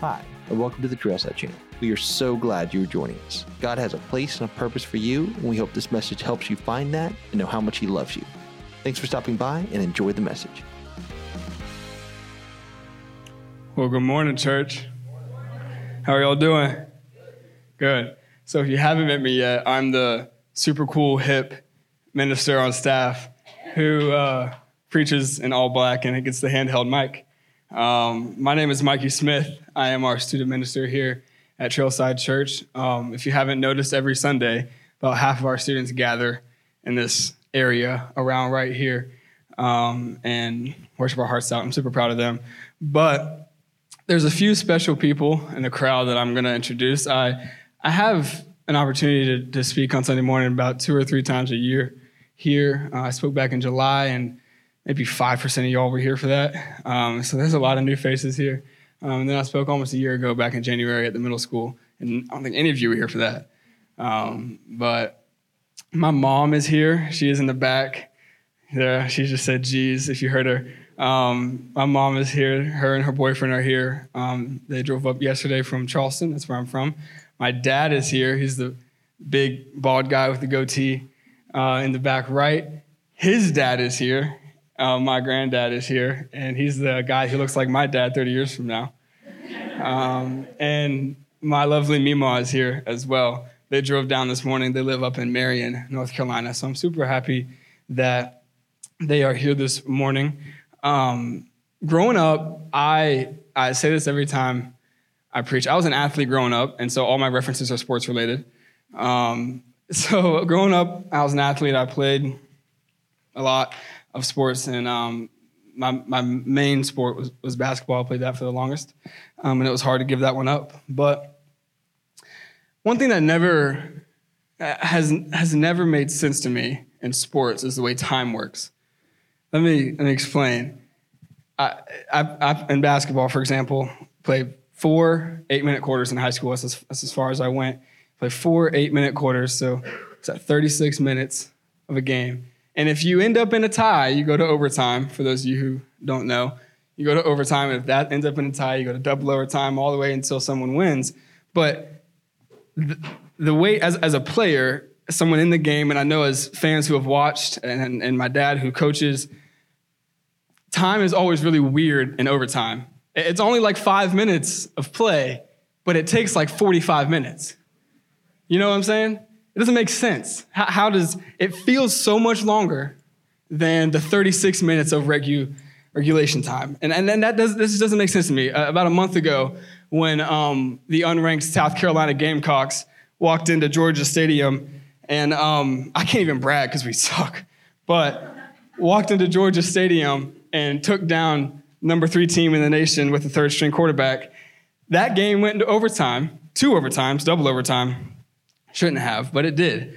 Hi, and welcome to the Trailside channel. We are so glad you are joining us. God has a place and a purpose for you, and we hope this message helps you find that and know how much He loves you. Thanks for stopping by and enjoy the message. Well, good morning, church. How are y'all doing? Good. So, if you haven't met me yet, I'm the super cool, hip minister on staff who uh, preaches in all black and gets the handheld mic. Um, my name is Mikey Smith. I am our student minister here at Trailside Church. Um, if you haven't noticed, every Sunday, about half of our students gather in this area around right here um, and worship our hearts out. I'm super proud of them. But there's a few special people in the crowd that I'm going to introduce. I, I have an opportunity to, to speak on Sunday morning about two or three times a year here. Uh, I spoke back in July and maybe 5% of y'all were here for that. Um, so there's a lot of new faces here. Um, and then I spoke almost a year ago back in January at the middle school, and I don't think any of you were here for that. Um, but my mom is here. She is in the back. Yeah, she just said, geez, if you heard her. Um, my mom is here. Her and her boyfriend are here. Um, they drove up yesterday from Charleston. That's where I'm from. My dad is here. He's the big bald guy with the goatee uh, in the back right. His dad is here. Uh, my granddad is here, and he's the guy who looks like my dad 30 years from now. Um, and my lovely Mima is here as well. They drove down this morning. They live up in Marion, North Carolina. So I'm super happy that they are here this morning. Um, growing up, I I say this every time I preach. I was an athlete growing up, and so all my references are sports related. Um, so growing up, I was an athlete. I played a lot of sports, and um, my my main sport was, was basketball. I played that for the longest, um, and it was hard to give that one up. But one thing that never uh, has has never made sense to me in sports is the way time works. Let me let me explain. I, I, I in basketball, for example, played four eight minute quarters in high school. That's as, that's as far as I went. Played four eight minute quarters, so it's at 36 minutes of a game. And if you end up in a tie, you go to overtime. For those of you who don't know, you go to overtime. And if that ends up in a tie, you go to double overtime all the way until someone wins. But the, the way, as, as a player, someone in the game, and I know as fans who have watched, and, and my dad who coaches, time is always really weird in overtime. It's only like five minutes of play, but it takes like 45 minutes. You know what I'm saying? It doesn't make sense. How, how, does it feels so much longer than the 36 minutes of regu, regulation time? And, and then that does, this doesn't make sense to me. Uh, about a month ago, when um, the unranked South Carolina Gamecocks walked into Georgia Stadium, and um, I can't even brag because we suck, but walked into Georgia Stadium and took down number three team in the nation with the third string quarterback. That game went into overtime, two overtimes, double overtime. Shouldn't have, but it did.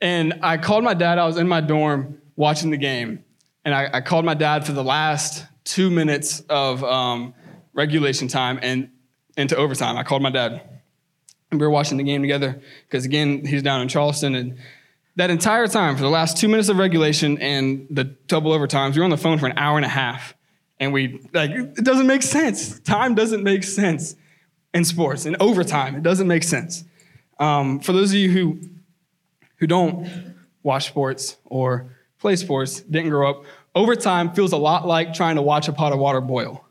And I called my dad. I was in my dorm watching the game. And I, I called my dad for the last two minutes of um, regulation time and into overtime. I called my dad. And we were watching the game together because, again, he's down in Charleston. And that entire time, for the last two minutes of regulation and the double overtimes, we were on the phone for an hour and a half. And we, like, it doesn't make sense. Time doesn't make sense in sports. In overtime, it doesn't make sense. Um, for those of you who, who don't watch sports or play sports, didn't grow up, overtime feels a lot like trying to watch a pot of water boil.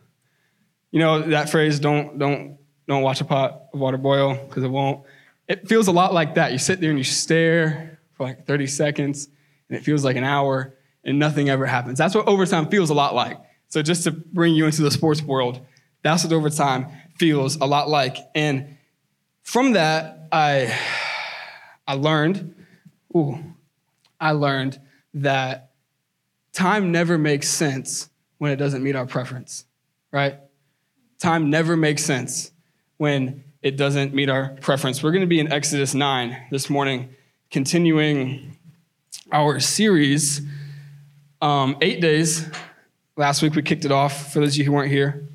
You know that phrase, don't, don't, don't watch a pot of water boil, because it won't. It feels a lot like that. You sit there and you stare for like 30 seconds, and it feels like an hour, and nothing ever happens. That's what overtime feels a lot like. So just to bring you into the sports world, that's what overtime feels a lot like. And from that, I, I learned, ooh, I learned that time never makes sense when it doesn't meet our preference, right? Time never makes sense when it doesn't meet our preference. We're going to be in Exodus 9 this morning, continuing our series. Um, eight days. Last week we kicked it off, for those of you who weren't here,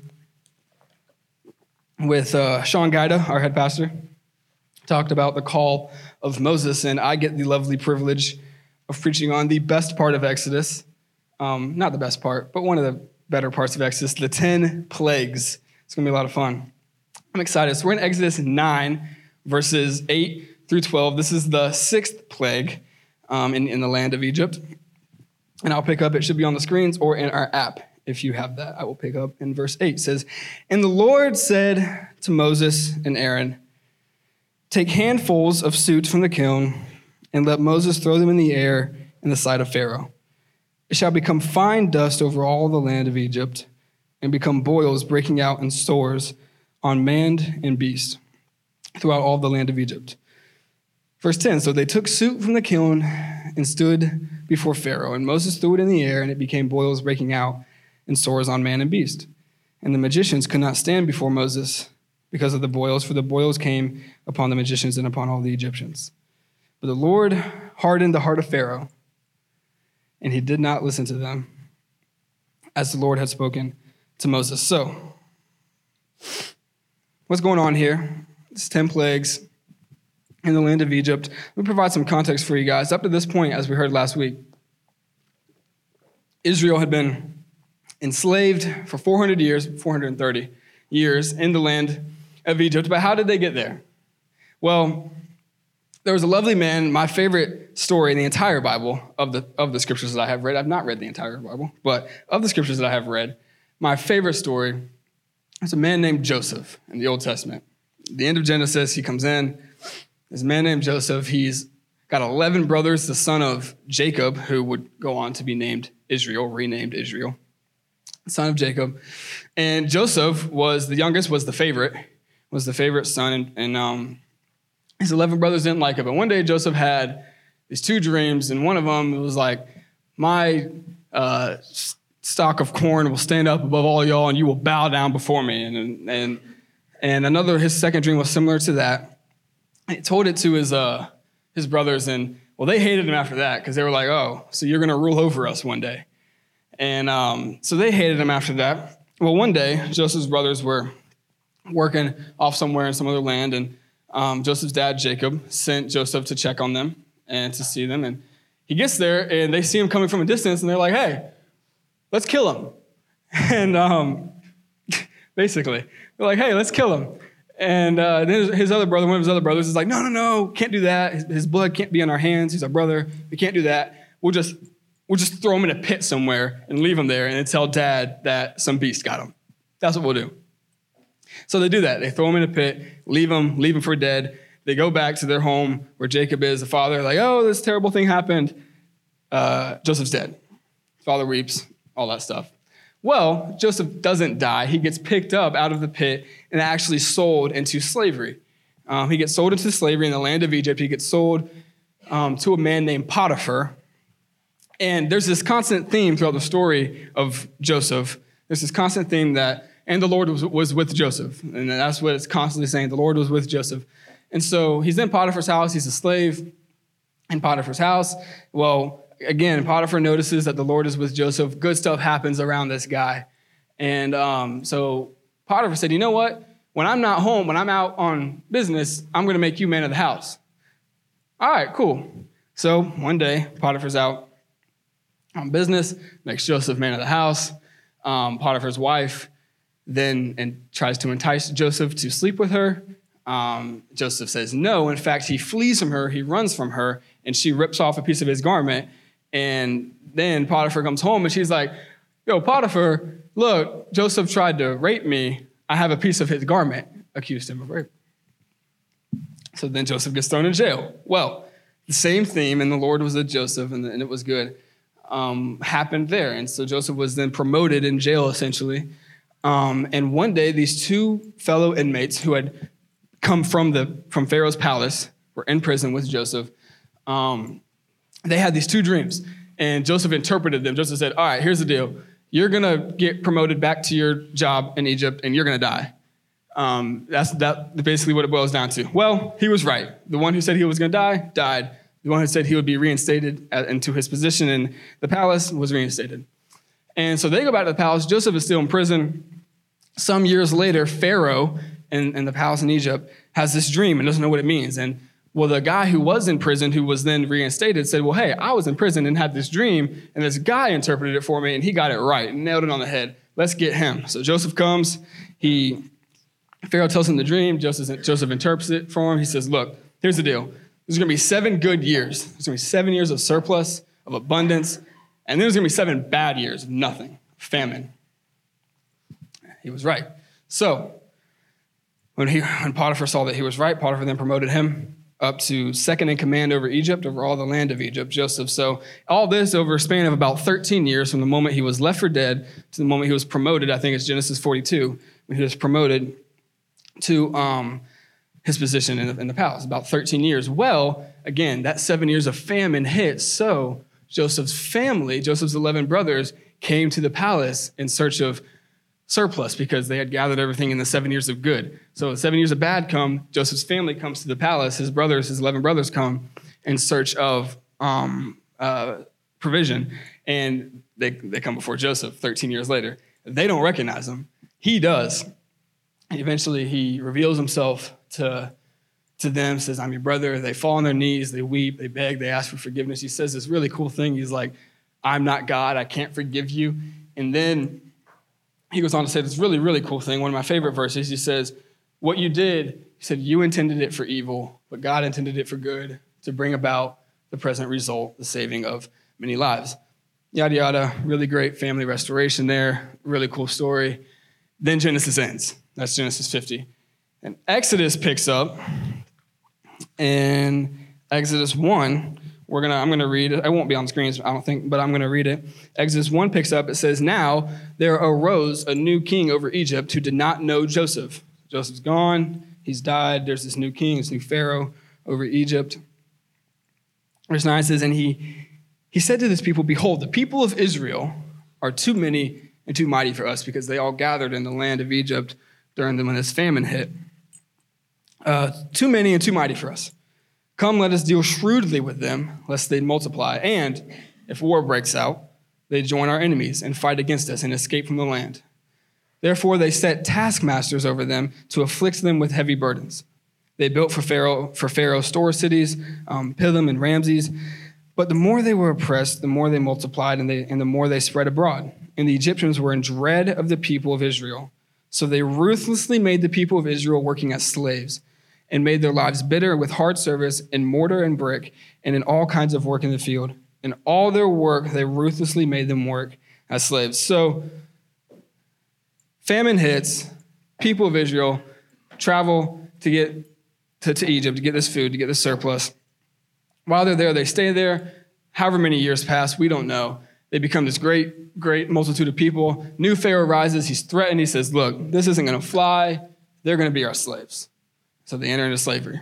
with uh, Sean Gaida, our head pastor talked about the call of Moses, and I get the lovely privilege of preaching on the best part of Exodus. Um, not the best part, but one of the better parts of Exodus, the 10 plagues. It's going to be a lot of fun. I'm excited. So we're in Exodus 9, verses 8 through 12. This is the sixth plague um, in, in the land of Egypt. And I'll pick up, it should be on the screens or in our app. If you have that, I will pick up in verse 8. It says, And the Lord said to Moses and Aaron, Take handfuls of soot from the kiln, and let Moses throw them in the air in the sight of Pharaoh. It shall become fine dust over all the land of Egypt, and become boils breaking out in sores on man and beast throughout all the land of Egypt. Verse 10 So they took soot from the kiln and stood before Pharaoh, and Moses threw it in the air, and it became boils breaking out and sores on man and beast. And the magicians could not stand before Moses because of the boils, for the boils came upon the magicians and upon all the Egyptians. But the Lord hardened the heart of Pharaoh, and he did not listen to them, as the Lord had spoken to Moses. So, what's going on here? It's 10 plagues in the land of Egypt. Let me provide some context for you guys. Up to this point, as we heard last week, Israel had been enslaved for 400 years, 430 years in the land of Egypt. But how did they get there? Well, there was a lovely man, my favorite story in the entire Bible of the, of the scriptures that I have read. I've not read the entire Bible, but of the scriptures that I have read, my favorite story is a man named Joseph in the Old Testament. The end of Genesis, he comes in. This man named Joseph, he's got 11 brothers, the son of Jacob, who would go on to be named Israel, renamed Israel, son of Jacob. And Joseph was the youngest, was the favorite, was the favorite son. And, and um, his 11 brothers didn't like it. But one day Joseph had these two dreams, and one of them was like, My uh, stock of corn will stand up above all y'all, and you will bow down before me. And, and, and another, his second dream was similar to that. He told it to his, uh, his brothers, and well, they hated him after that because they were like, Oh, so you're going to rule over us one day. And um, so they hated him after that. Well, one day, Joseph's brothers were working off somewhere in some other land, and um, Joseph's dad, Jacob, sent Joseph to check on them and to see them. And he gets there, and they see him coming from a distance, and they're like, hey, let's kill him. And um, basically, they're like, hey, let's kill him. And uh, then his other brother, one of his other brothers, is like, no, no, no, can't do that. His, his blood can't be on our hands. He's our brother. We can't do that. We'll just, we'll just throw him in a pit somewhere and leave him there and tell dad that some beast got him. That's what we'll do. So they do that. They throw him in a pit, leave him, leave him for dead. They go back to their home where Jacob is. The father, like, oh, this terrible thing happened. Uh, Joseph's dead. Father weeps, all that stuff. Well, Joseph doesn't die. He gets picked up out of the pit and actually sold into slavery. Um, he gets sold into slavery in the land of Egypt. He gets sold um, to a man named Potiphar. And there's this constant theme throughout the story of Joseph. There's this constant theme that and the Lord was, was with Joseph. And that's what it's constantly saying. The Lord was with Joseph. And so he's in Potiphar's house. He's a slave in Potiphar's house. Well, again, Potiphar notices that the Lord is with Joseph. Good stuff happens around this guy. And um, so Potiphar said, You know what? When I'm not home, when I'm out on business, I'm going to make you man of the house. All right, cool. So one day, Potiphar's out on business, makes Joseph man of the house. Um, Potiphar's wife then and tries to entice Joseph to sleep with her. Um, Joseph says no. In fact, he flees from her, he runs from her, and she rips off a piece of his garment. And then Potiphar comes home and she's like, Yo, Potiphar, look, Joseph tried to rape me. I have a piece of his garment, accused him of rape. So then Joseph gets thrown in jail. Well, the same theme, and the Lord was with Joseph, and, it was good, um, happened there. And so Joseph was then promoted in jail, essentially. Um, and one day, these two fellow inmates who had come from, the, from Pharaoh's palace were in prison with Joseph. Um, they had these two dreams, and Joseph interpreted them. Joseph said, All right, here's the deal. You're going to get promoted back to your job in Egypt, and you're going to die. Um, that's that, basically what it boils down to. Well, he was right. The one who said he was going to die, died. The one who said he would be reinstated into his position in the palace was reinstated. And so they go back to the palace. Joseph is still in prison. Some years later, Pharaoh in, in the palace in Egypt has this dream and doesn't know what it means. And well, the guy who was in prison, who was then reinstated, said, Well, hey, I was in prison and had this dream, and this guy interpreted it for me, and he got it right nailed it on the head. Let's get him. So Joseph comes, he Pharaoh tells him the dream. Joseph, Joseph interprets it for him. He says, Look, here's the deal. There's going to be seven good years. There's going to be seven years of surplus, of abundance, and then there's going to be seven bad years of nothing, famine. He was right. So, when, he, when Potiphar saw that he was right, Potiphar then promoted him up to second in command over Egypt, over all the land of Egypt, Joseph. So, all this over a span of about 13 years from the moment he was left for dead to the moment he was promoted. I think it's Genesis 42, when he was promoted to um, his position in the, in the palace, about 13 years. Well, again, that seven years of famine hit. So, Joseph's family, Joseph's 11 brothers, came to the palace in search of surplus because they had gathered everything in the seven years of good. So the seven years of bad come, Joseph's family comes to the palace, his brothers, his 11 brothers come in search of um, uh, provision, and they, they come before Joseph 13 years later. They don't recognize him. He does. Eventually, he reveals himself to, to them, says, I'm your brother. They fall on their knees, they weep, they beg, they ask for forgiveness. He says this really cool thing. He's like, I'm not God, I can't forgive you. And then he goes on to say this really, really cool thing. One of my favorite verses. He says, What you did, he said, you intended it for evil, but God intended it for good to bring about the present result, the saving of many lives. Yada, yada. Really great family restoration there. Really cool story. Then Genesis ends. That's Genesis 50. And Exodus picks up. In Exodus 1, we're gonna, I'm gonna read it. I won't be on screens, I don't think, but I'm gonna read it. Exodus 1 picks up, it says, Now there arose a new king over Egypt who did not know Joseph. Joseph's gone, he's died. There's this new king, this new Pharaoh over Egypt. Verse 9 says, And he, he said to this people, Behold, the people of Israel are too many and too mighty for us because they all gathered in the land of Egypt during the, when this famine hit. Uh, too many and too mighty for us. Come, let us deal shrewdly with them, lest they multiply. And if war breaks out, they join our enemies and fight against us and escape from the land. Therefore, they set taskmasters over them to afflict them with heavy burdens. They built for Pharaoh, for Pharaoh store cities, um, Pithom and Ramses. But the more they were oppressed, the more they multiplied and, they, and the more they spread abroad. And the Egyptians were in dread of the people of Israel. So they ruthlessly made the people of Israel working as slaves and made their lives bitter with hard service in mortar and brick and in all kinds of work in the field. In all their work, they ruthlessly made them work as slaves. So, famine hits, people of Israel travel to get to, to Egypt to get this food, to get this surplus. While they're there, they stay there. However many years pass, we don't know. They become this great, great multitude of people. New Pharaoh rises. He's threatened. He says, Look, this isn't going to fly. They're going to be our slaves. So they enter into slavery.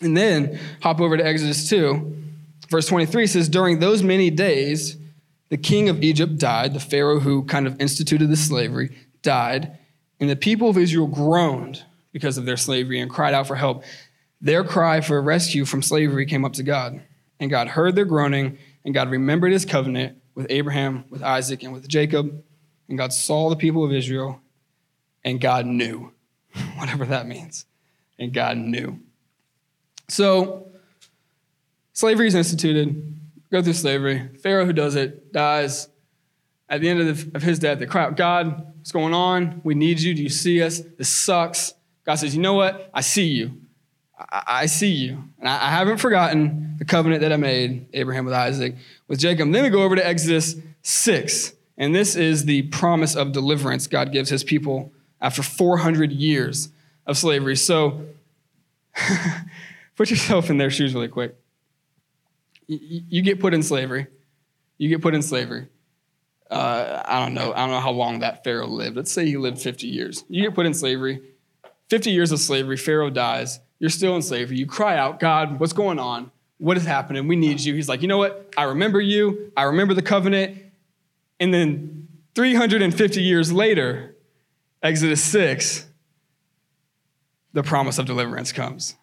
And then hop over to Exodus 2. Verse 23 says, During those many days, the king of Egypt died, the Pharaoh who kind of instituted the slavery died, and the people of Israel groaned because of their slavery and cried out for help. Their cry for rescue from slavery came up to God, and God heard their groaning, and God remembered his covenant with Abraham, with Isaac, and with Jacob. And God saw the people of Israel, and God knew, whatever that means and God knew. So, slavery is instituted, go through slavery. Pharaoh, who does it, dies. At the end of, the, of his death, they cry out, God, what's going on? We need you. Do you see us? This sucks. God says, You know what? I see you. I, I see you. And I, I haven't forgotten the covenant that I made, Abraham with Isaac, with Jacob. Then we go over to Exodus 6. And this is the promise of deliverance God gives his people after 400 years of slavery. So put yourself in their shoes really quick. You, get put in slavery. You get put in slavery. Uh, I don't know. I don't know how long that Pharaoh lived. Let's say he lived 50 years. You get put in slavery. 50 years of slavery. Pharaoh dies. You're still in slavery. You cry out, God, what's going on? What is happening? We need you. He's like, you know what? I remember you. I remember the covenant. And then 350 years later, Exodus 6, the promise of deliverance comes.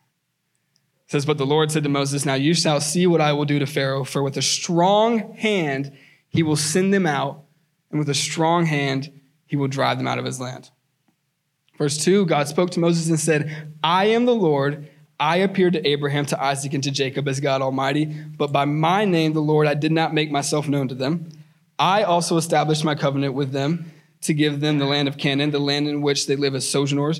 It says, But the Lord said to Moses, Now you shall see what I will do to Pharaoh, for with a strong hand he will send them out, and with a strong hand he will drive them out of his land. Verse 2 God spoke to Moses and said, I am the Lord. I appeared to Abraham, to Isaac, and to Jacob as God Almighty, but by my name, the Lord, I did not make myself known to them. I also established my covenant with them to give them the land of Canaan, the land in which they live as sojourners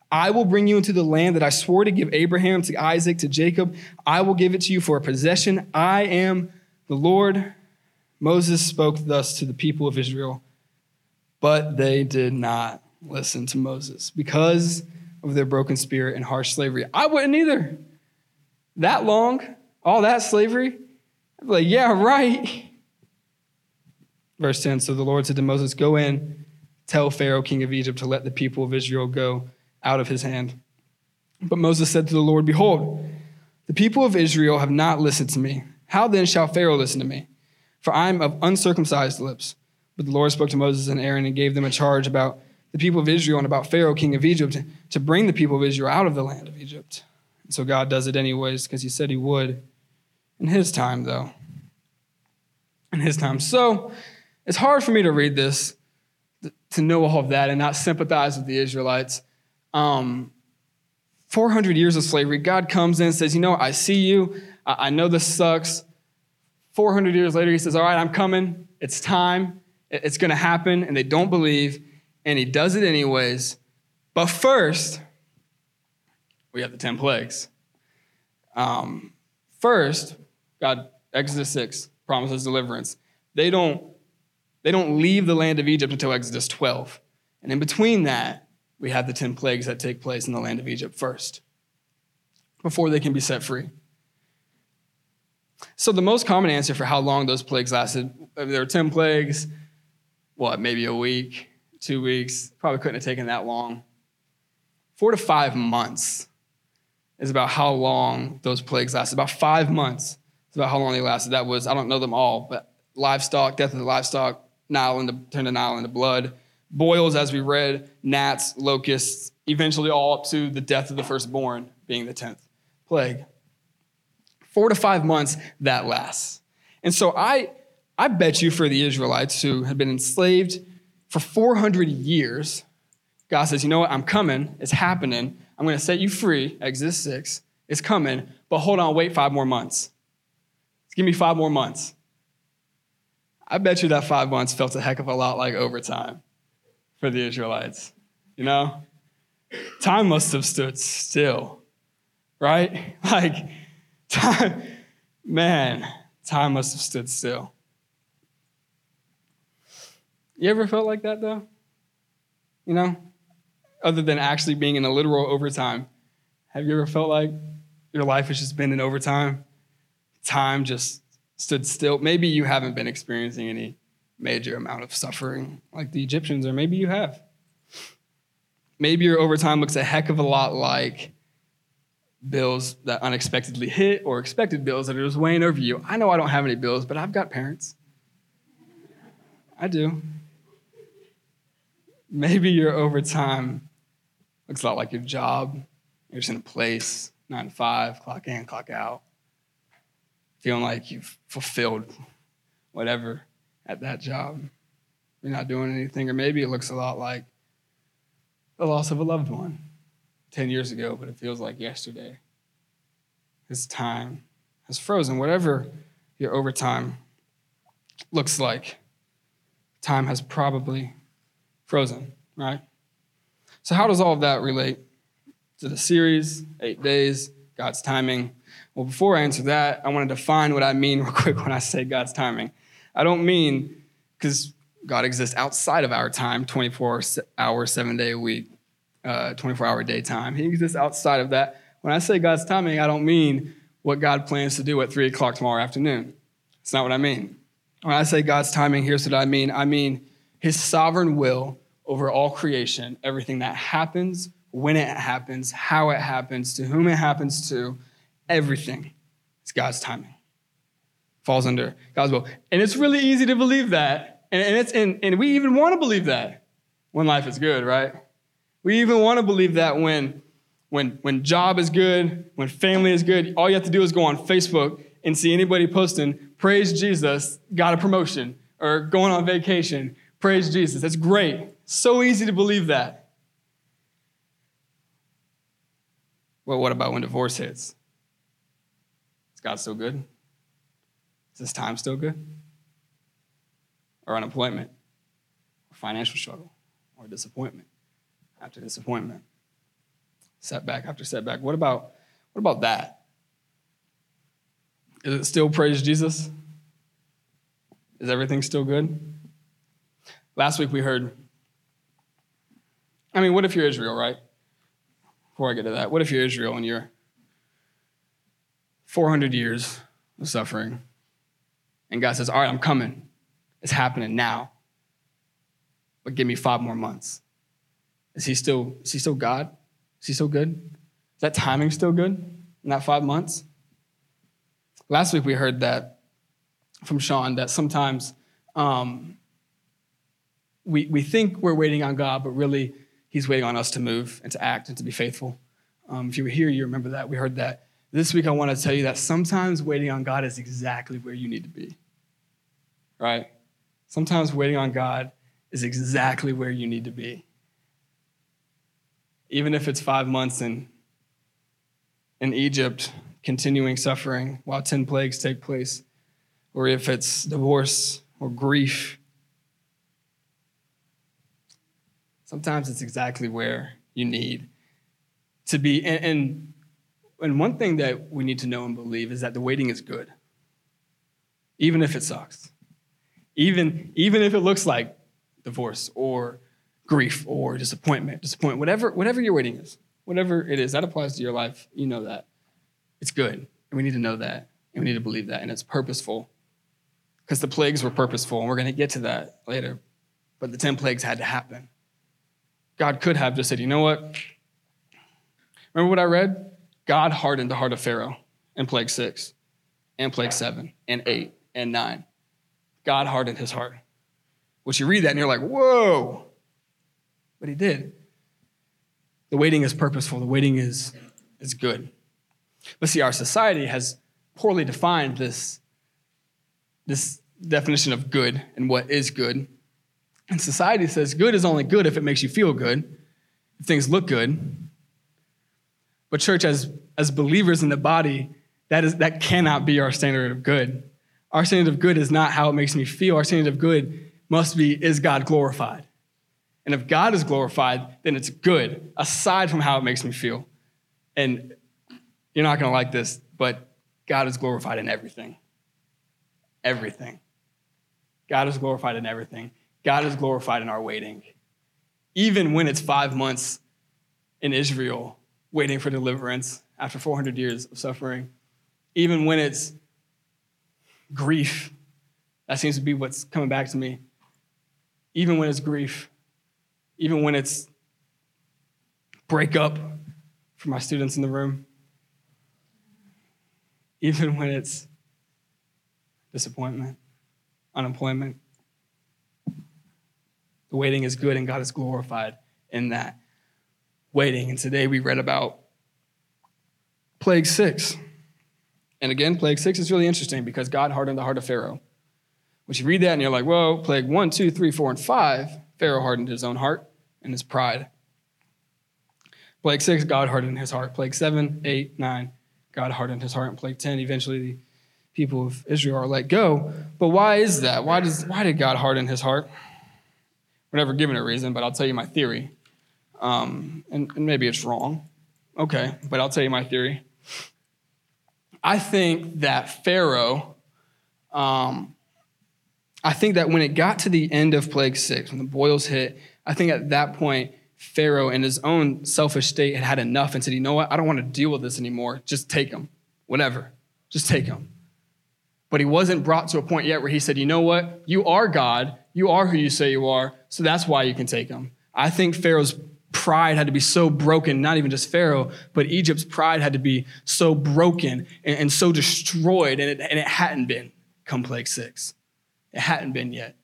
I will bring you into the land that I swore to give Abraham, to Isaac, to Jacob. I will give it to you for a possession. I am the Lord. Moses spoke thus to the people of Israel, but they did not listen to Moses because of their broken spirit and harsh slavery. I wouldn't either. That long, all that slavery, I'd be like, yeah, right. Verse 10 So the Lord said to Moses, Go in, tell Pharaoh, king of Egypt, to let the people of Israel go out of his hand. But Moses said to the Lord, Behold, the people of Israel have not listened to me. How then shall Pharaoh listen to me? For I am of uncircumcised lips. But the Lord spoke to Moses and Aaron and gave them a charge about the people of Israel and about Pharaoh, king of Egypt, to bring the people of Israel out of the land of Egypt. And so God does it anyways because he said he would. In his time, though. In his time. So it's hard for me to read this, to know all of that, and not sympathize with the Israelites um, 400 years of slavery, God comes in and says, You know, I see you. I, I know this sucks. 400 years later, he says, All right, I'm coming. It's time. It's going to happen. And they don't believe. And he does it anyways. But first, we have the 10 plagues. Um, first, God, Exodus 6, promises deliverance. They don't, they don't leave the land of Egypt until Exodus 12. And in between that, we have the 10 plagues that take place in the land of Egypt first before they can be set free. So, the most common answer for how long those plagues lasted, there were 10 plagues, what, maybe a week, two weeks, probably couldn't have taken that long. Four to five months is about how long those plagues lasted. About five months is about how long they lasted. That was, I don't know them all, but livestock, death of the livestock, Nile into, turned the Nile into blood, boils, as we read, gnats, locusts, eventually all up to the death of the firstborn being the 10th plague. Four to five months that lasts. And so I, I bet you for the Israelites who had been enslaved for 400 years, God says, you know what, I'm coming, it's happening. I'm going to set you free, Exodus 6, it's coming, but hold on, wait five more months. Give me five more months. I bet you that five months felt a heck of a lot like overtime for the Israelites. You know? Time must have stood still, right? Like, time, man, time must have stood still. You ever felt like that though? You know? Other than actually being in a literal overtime, have you ever felt like your life has just been in overtime? Time just stood still. Maybe you haven't been experiencing any major amount of suffering like the Egyptians, or maybe you have. Maybe your overtime looks a heck of a lot like bills that unexpectedly hit or expected bills that are just weighing over you. I know I don't have any bills, but I've got parents. I do. Maybe your overtime looks a lot like your job. You're just in a place, nine to five, clock in, clock out, feeling like you've fulfilled whatever at that job. You're not doing anything, or maybe it looks a lot like the loss of a loved one 10 years ago, but it feels like yesterday. His time has frozen. Whatever your overtime looks like, time has probably frozen, right? So, how does all of that relate to the series, eight days, God's timing? Well, before I answer that, I want to define what I mean real quick when I say God's timing. I don't mean because God exists outside of our time, 24 hour, seven day a week, uh, 24 hour daytime. He exists outside of that. When I say God's timing, I don't mean what God plans to do at 3 o'clock tomorrow afternoon. That's not what I mean. When I say God's timing, here's what I mean I mean his sovereign will over all creation, everything that happens, when it happens, how it happens, to whom it happens to, everything is God's timing falls under God's will. And it's really easy to believe that. And, and, it's, and, and we even want to believe that when life is good, right? We even want to believe that when when, when job is good, when family is good, all you have to do is go on Facebook and see anybody posting, praise Jesus, got a promotion, or going on vacation, praise Jesus. That's great. So easy to believe that. Well, what about when divorce hits? Is God so good? Is this time still good? Or unemployment? Or financial struggle? Or disappointment after disappointment? Setback after setback. What about what about that? Is it still praise Jesus? Is everything still good? Last week we heard I mean, what if you're Israel, right? Before I get to that, what if you're Israel and you're 400 years of suffering, and God says, All right, I'm coming. It's happening now. But give me five more months. Is he still, is he still God? Is he still good? Is that timing still good in that five months? Last week we heard that from Sean that sometimes um, we, we think we're waiting on God, but really He's waiting on us to move and to act and to be faithful. Um, if you were here, you remember that. We heard that. This week, I want to tell you that sometimes waiting on God is exactly where you need to be. Right? Sometimes waiting on God is exactly where you need to be. Even if it's five months in, in Egypt, continuing suffering while 10 plagues take place, or if it's divorce or grief Sometimes it's exactly where you need to be. And, and, and one thing that we need to know and believe is that the waiting is good, even if it sucks. Even, even if it looks like divorce or grief or disappointment, disappointment, whatever, whatever your waiting is, whatever it is, that applies to your life. You know that. It's good. And we need to know that. And we need to believe that. And it's purposeful. Because the plagues were purposeful. And we're going to get to that later. But the 10 plagues had to happen. God could have just said, you know what? Remember what I read? God hardened the heart of Pharaoh in plague six, and plague seven, and eight, and nine. God hardened his heart. Which you read that and you're like, whoa. But he did. The waiting is purposeful, the waiting is, is good. But see, our society has poorly defined this, this definition of good and what is good. And society says good is only good if it makes you feel good, if things look good. But church, as, as believers in the body, that, is, that cannot be our standard of good. Our standard of good is not how it makes me feel. Our standard of good must be, is God glorified? And if God is glorified, then it's good, aside from how it makes me feel. And you're not going to like this, but God is glorified in everything. Everything. God is glorified in everything. God is glorified in our waiting. Even when it's five months in Israel waiting for deliverance after 400 years of suffering, even when it's grief, that seems to be what's coming back to me. Even when it's grief, even when it's breakup for my students in the room, even when it's disappointment, unemployment, the waiting is good and God is glorified in that waiting. And today we read about plague six. And again, plague six is really interesting because God hardened the heart of Pharaoh. Which you read that and you're like, whoa, plague one, two, three, four, and five, Pharaoh hardened his own heart and his pride. Plague six, God hardened his heart. Plague seven, eight, nine, God hardened his heart. And plague 10, eventually the people of Israel are let go. But why is that? Why, does, why did God harden his heart? We're never given a reason, but I'll tell you my theory. Um, and, and maybe it's wrong. Okay, but I'll tell you my theory. I think that Pharaoh, um, I think that when it got to the end of plague six, when the boils hit, I think at that point, Pharaoh, in his own selfish state, had had enough and said, You know what? I don't want to deal with this anymore. Just take him. Whatever. Just take him. But he wasn't brought to a point yet where he said, You know what? You are God. You are who you say you are. So that's why you can take him. I think Pharaoh's pride had to be so broken, not even just Pharaoh, but Egypt's pride had to be so broken and, and so destroyed, and it, and it hadn't been come plague six. It hadn't been yet.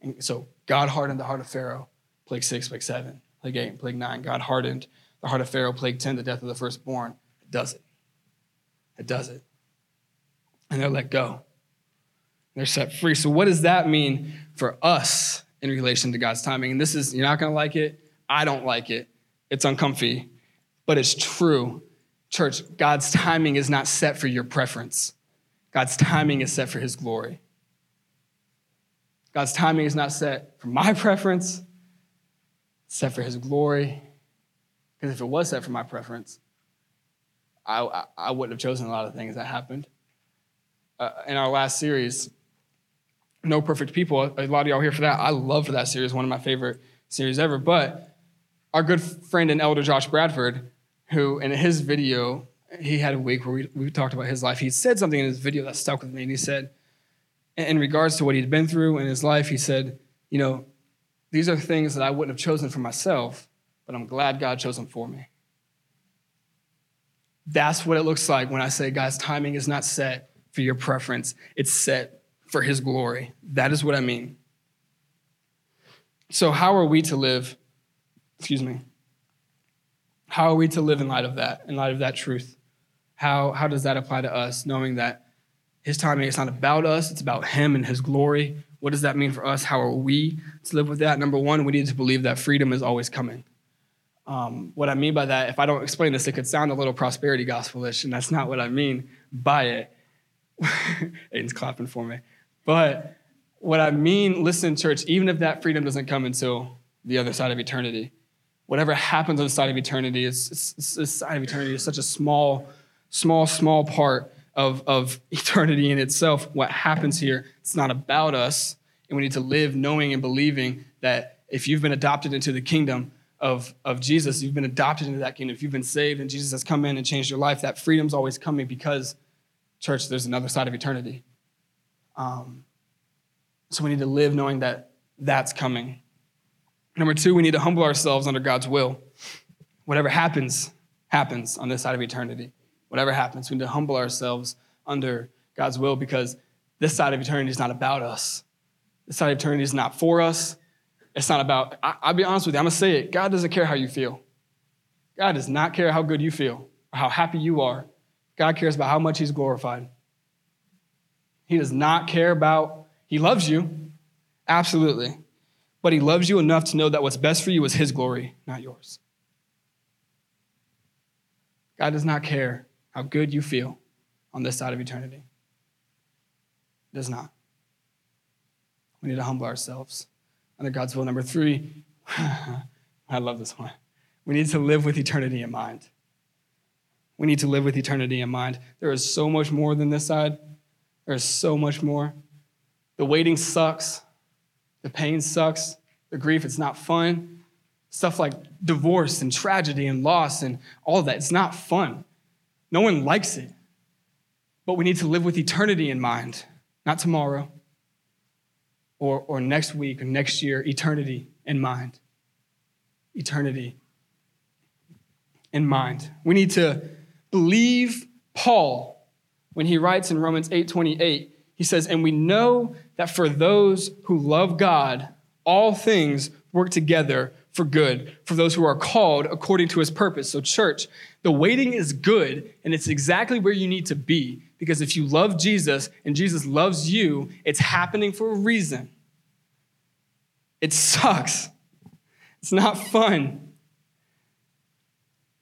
And so God hardened the heart of Pharaoh, plague six, plague seven, plague eight, plague nine. God hardened the heart of Pharaoh, plague 10, the death of the firstborn. It does it. It does it. And they're let go. They're set free. So, what does that mean for us in relation to God's timing? And this is, you're not going to like it. I don't like it. It's uncomfy, but it's true. Church, God's timing is not set for your preference, God's timing is set for His glory. God's timing is not set for my preference, it's set for His glory. Because if it was set for my preference, I, I, I, wouldn't have chosen a lot of things that happened. Uh, in our last series, No Perfect People, a lot of y'all here for that. I love that series, one of my favorite series ever. But our good friend and elder Josh Bradford, who in his video, he had a week where we, we talked about his life. He said something in his video that stuck with me. And he said, in regards to what he'd been through in his life, he said, You know, these are things that I wouldn't have chosen for myself, but I'm glad God chose them for me. That's what it looks like when I say God's timing is not set for your preference, it's set for his glory. That is what I mean. So, how are we to live? Excuse me. How are we to live in light of that, in light of that truth? How, how does that apply to us, knowing that his timing is not about us, it's about him and his glory? What does that mean for us? How are we to live with that? Number one, we need to believe that freedom is always coming. Um, what I mean by that, if I don't explain this, it could sound a little prosperity gospelish, and that's not what I mean by it. Aiden's clapping for me. But what I mean, listen, church, even if that freedom doesn't come until the other side of eternity, whatever happens on the side of eternity is, the side of eternity is such a small, small, small part of, of eternity in itself. What happens here, it's not about us, and we need to live knowing and believing that if you've been adopted into the kingdom, of, of Jesus, you've been adopted into that kingdom. If you've been saved and Jesus has come in and changed your life, that freedom's always coming because, church, there's another side of eternity. Um, so we need to live knowing that that's coming. Number two, we need to humble ourselves under God's will. Whatever happens, happens on this side of eternity. Whatever happens, we need to humble ourselves under God's will because this side of eternity is not about us. This side of eternity is not for us. It's not about, I, will be honest with you, I'm gonna say it. God doesn't care how you feel. God does not care how good you feel or how happy you are. God cares about how much He's glorified. He does not care about, He loves you, absolutely. But He loves you enough to know that what's best for you is His glory, not yours. God does not care how good you feel on this side of eternity. He does not. We need to humble ourselves under God's will. Number three, I love this one. We need to live with eternity in mind. We need to live with eternity in mind. There is so much more than this side. There's so much more. The waiting sucks. The pain sucks. The grief, it's not fun. Stuff like divorce and tragedy and loss and all that, it's not fun. No one likes it. But we need to live with eternity in mind, not tomorrow, or, or next week or next year, eternity in mind. Eternity in mind. We need to believe Paul when he writes in Romans 8:28. He says, "And we know that for those who love God, all things work together for good, for those who are called according to his purpose." So church, the waiting is good and it's exactly where you need to be because if you love Jesus and Jesus loves you, it's happening for a reason. It sucks. It's not fun.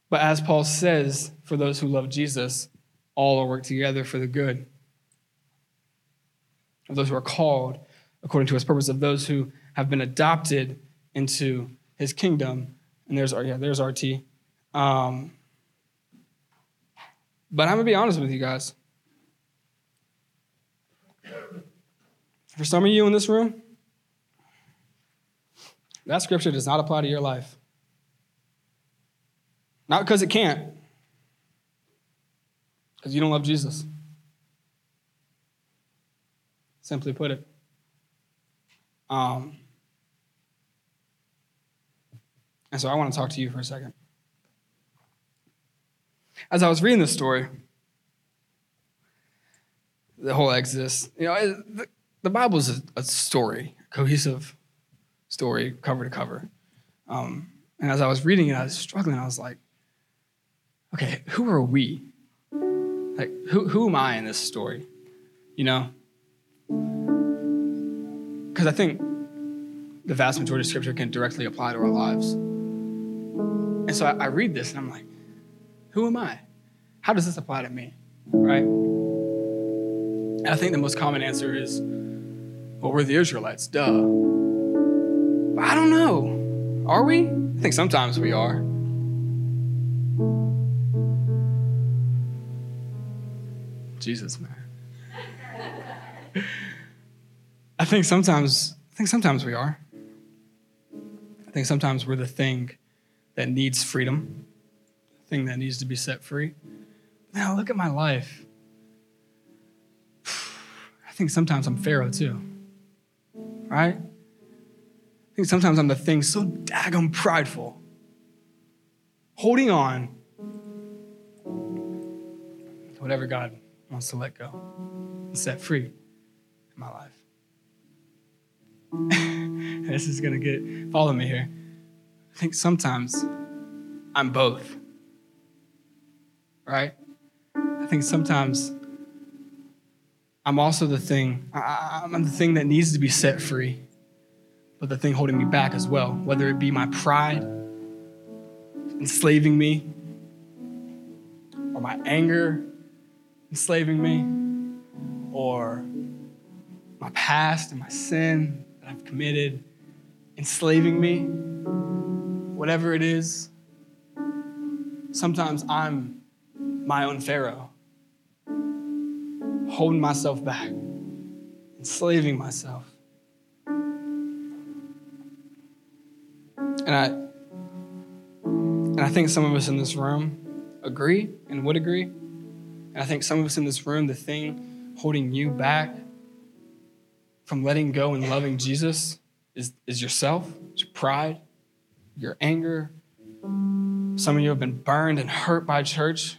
But as Paul says, for those who love Jesus, all are work together for the good of those who are called according to his purpose, of those who have been adopted into his kingdom. And there's our yeah, there's RT. Um, but I'm gonna be honest with you guys. For some of you in this room, that scripture does not apply to your life. Not because it can't, because you don't love Jesus. Simply put it. Um, and so I want to talk to you for a second. As I was reading this story, the whole Exodus, you know, the, Bible is a, a story, cohesive story cover to cover. Um, and as I was reading it, I was struggling. I was like, okay, who are we? Like, who, who am I in this story? You know? Because I think the vast majority of scripture can directly apply to our lives. And so I, I read this and I'm like, who am I? How does this apply to me? Right? And I think the most common answer is, well, we're the Israelites, duh. But I don't know. Are we? I think sometimes we are. Jesus, man. I think sometimes, I think sometimes we are. I think sometimes we're the thing that needs freedom, the thing that needs to be set free. Now look at my life. I think sometimes I'm Pharaoh too. Right? I think sometimes I'm the thing so daggum prideful, holding on to whatever God wants to let go and set free in my life. this is going to get, follow me here. I think sometimes I'm both. Right? I think sometimes I'm also the thing, I, I'm the thing that needs to be set free, but the thing holding me back as well, whether it be my pride enslaving me, or my anger enslaving me, or my past and my sin I've committed enslaving me, whatever it is. Sometimes I'm my own Pharaoh, holding myself back, enslaving myself. And I, and I think some of us in this room agree and would agree. And I think some of us in this room, the thing holding you back from letting go and loving Jesus is, is yourself, it's your pride, your anger. Some of you have been burned and hurt by church.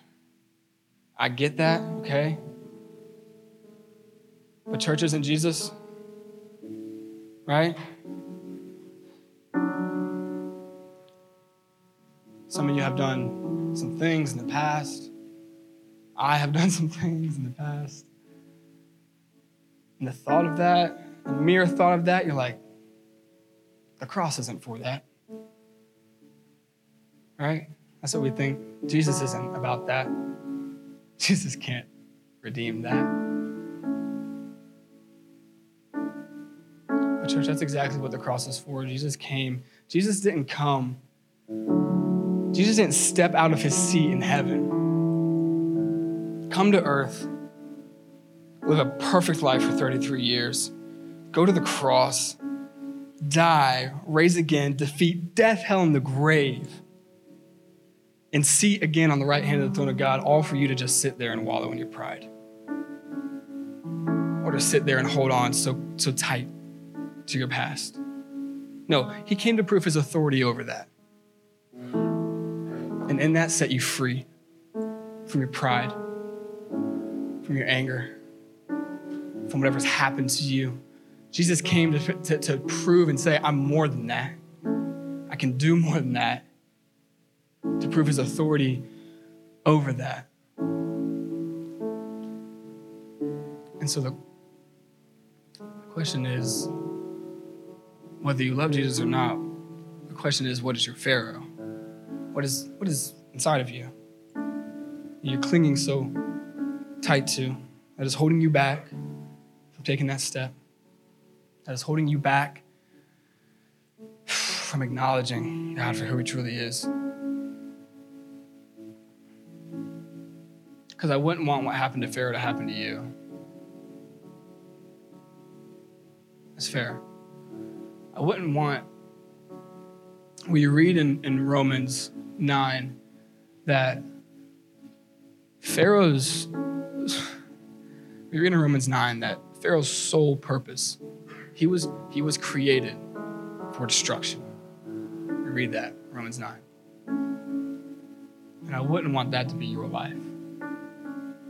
I get that, okay? But church isn't Jesus, right? Some of you have done some things in the past. I have done some things in the past. And the thought of that, the mere thought of that, you're like, the cross isn't for that. Right? That's what we think. Jesus isn't about that. Jesus can't redeem that. But, church, that's exactly what the cross is for. Jesus came. Jesus didn't come. Jesus didn't step out of his seat in heaven, come to earth, live a perfect life for 33 years, go to the cross, die, raise again, defeat death, hell, and the grave, and seat again on the right hand of the throne of God, all for you to just sit there and wallow in your pride. Or to sit there and hold on so, so tight to your past. No, he came to prove his authority over that. And in that, set you free from your pride, from your anger, from whatever's happened to you. Jesus came to, to, to prove and say, I'm more than that. I can do more than that. To prove his authority over that. And so the question is whether you love Jesus or not, the question is what is your Pharaoh? What is, what is inside of you? You're clinging so tight to, that is holding you back from taking that step, that is holding you back from acknowledging God for who He truly is. Because I wouldn't want what happened to Pharaoh to happen to you. That's fair. I wouldn't want, we read in, in Romans 9 that Pharaoh's, we read in Romans 9 that Pharaoh's sole purpose, he was, he was created for destruction. We read that, Romans 9. And I wouldn't want that to be your life.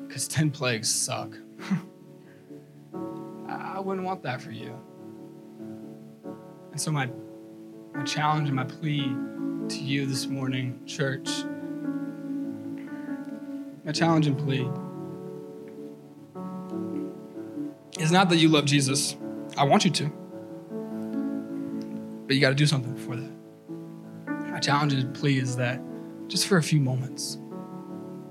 Because 10 plagues suck. I wouldn't want that for you. And so, my, my challenge and my plea to you this morning, church, my challenge and plea not that you love Jesus. I want you to. But you got to do something before that. My challenge and plea is that just for a few moments,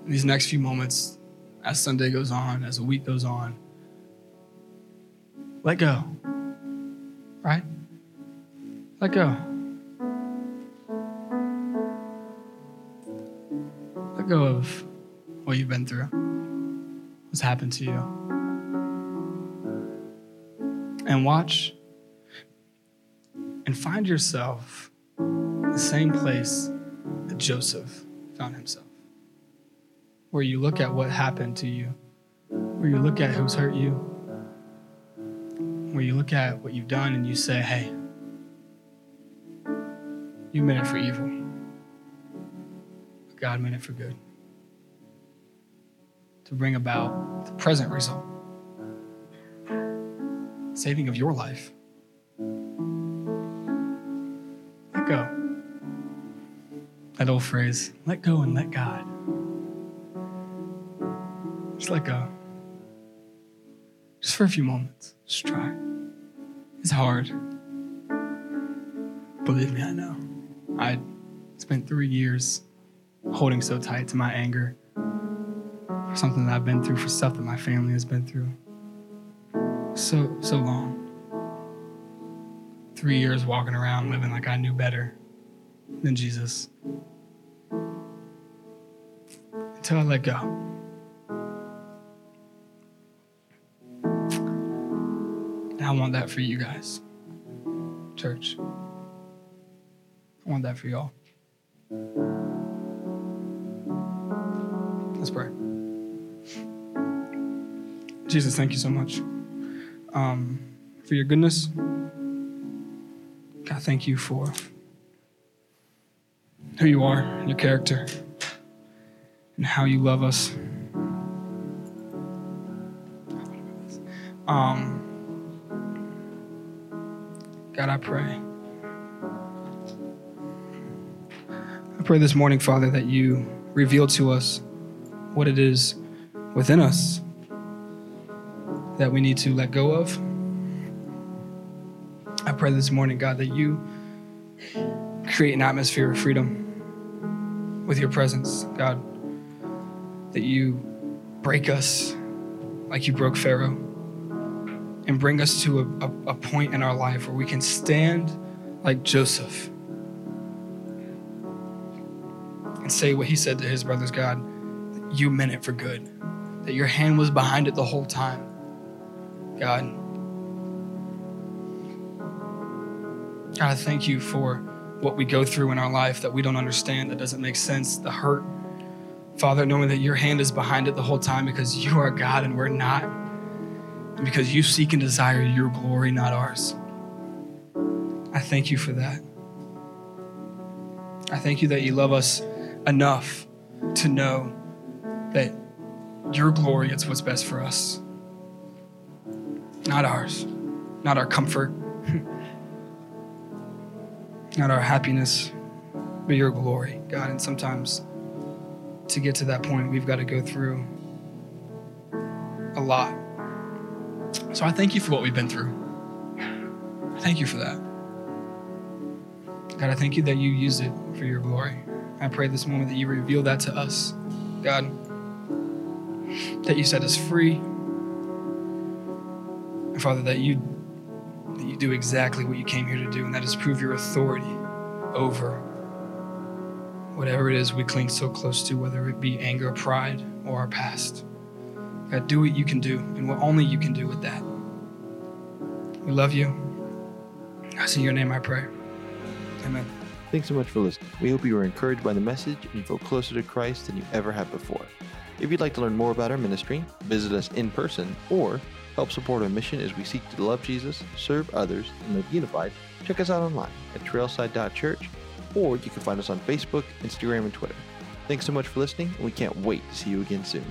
in these next few moments, as Sunday goes on, as a week goes on, let go. Right? Let go. Let go of what you've been through, what's happened to you. And watch and find yourself in the same place that Joseph found himself. Where you look at what happened to you, where you look at who's hurt you, where you look at what you've done and you say, hey, you meant it for evil. But God meant it for good. To bring about the present result saving of your life. Let go. That old phrase, let go and let God. Just let go. Just for a few moments. Just try. It's hard. Believe me, I know. I spent three years holding so tight to my anger for something that I've been through, for stuff that my family has been through. So, so long. Three years walking around living like I knew better than Jesus. Until I let go. And I want that for you guys, church. I want that for y'all. Let's pray. Jesus, thank you so much um, for your goodness. God, thank you for who you are, your character, and how you love us. Um, God, I pray. I pray this morning, Father, that you reveal to us what it is within us that we need to let go of. I pray this morning, God, that you create an atmosphere of freedom with your presence, God. That you break us like you broke Pharaoh and bring us to a, a, a point in our life where we can stand like Joseph and say what he said to his brothers God, you meant it for good, that your hand was behind it the whole time God. God, I thank you for what we go through in our life that we don't understand, that doesn't make sense, the hurt. Father, knowing that your hand is behind it the whole time because you are God and we're not, and because you seek and desire your glory, not ours. I thank you for that. I thank you that you love us enough to know that your glory is what's best for us not ours, not our comfort, not our happiness, but your glory, God. And sometimes to get to that point, we've got to go through a lot. So I thank you for what we've been through. Thank you for that. God, I thank you that you use it for your glory. I pray this moment that you reveal that to us, God, that you set us free Father, that you that you do exactly what you came here to do, and that is prove your authority over whatever it is we cling so close to, whether it be anger, pride, or our past. God, do what you can do and what only you can do with that. We love you. I in your name I pray. Amen. Thanks so much for listening. We hope you were encouraged by the message and you feel closer to Christ than you ever have before. If you'd like to learn more about our ministry, visit us in person, or Help support our mission as we seek to love Jesus, serve others, and live unified. Check us out online at trailside.church, or you can find us on Facebook, Instagram, and Twitter. Thanks so much for listening, and we can't wait to see you again soon.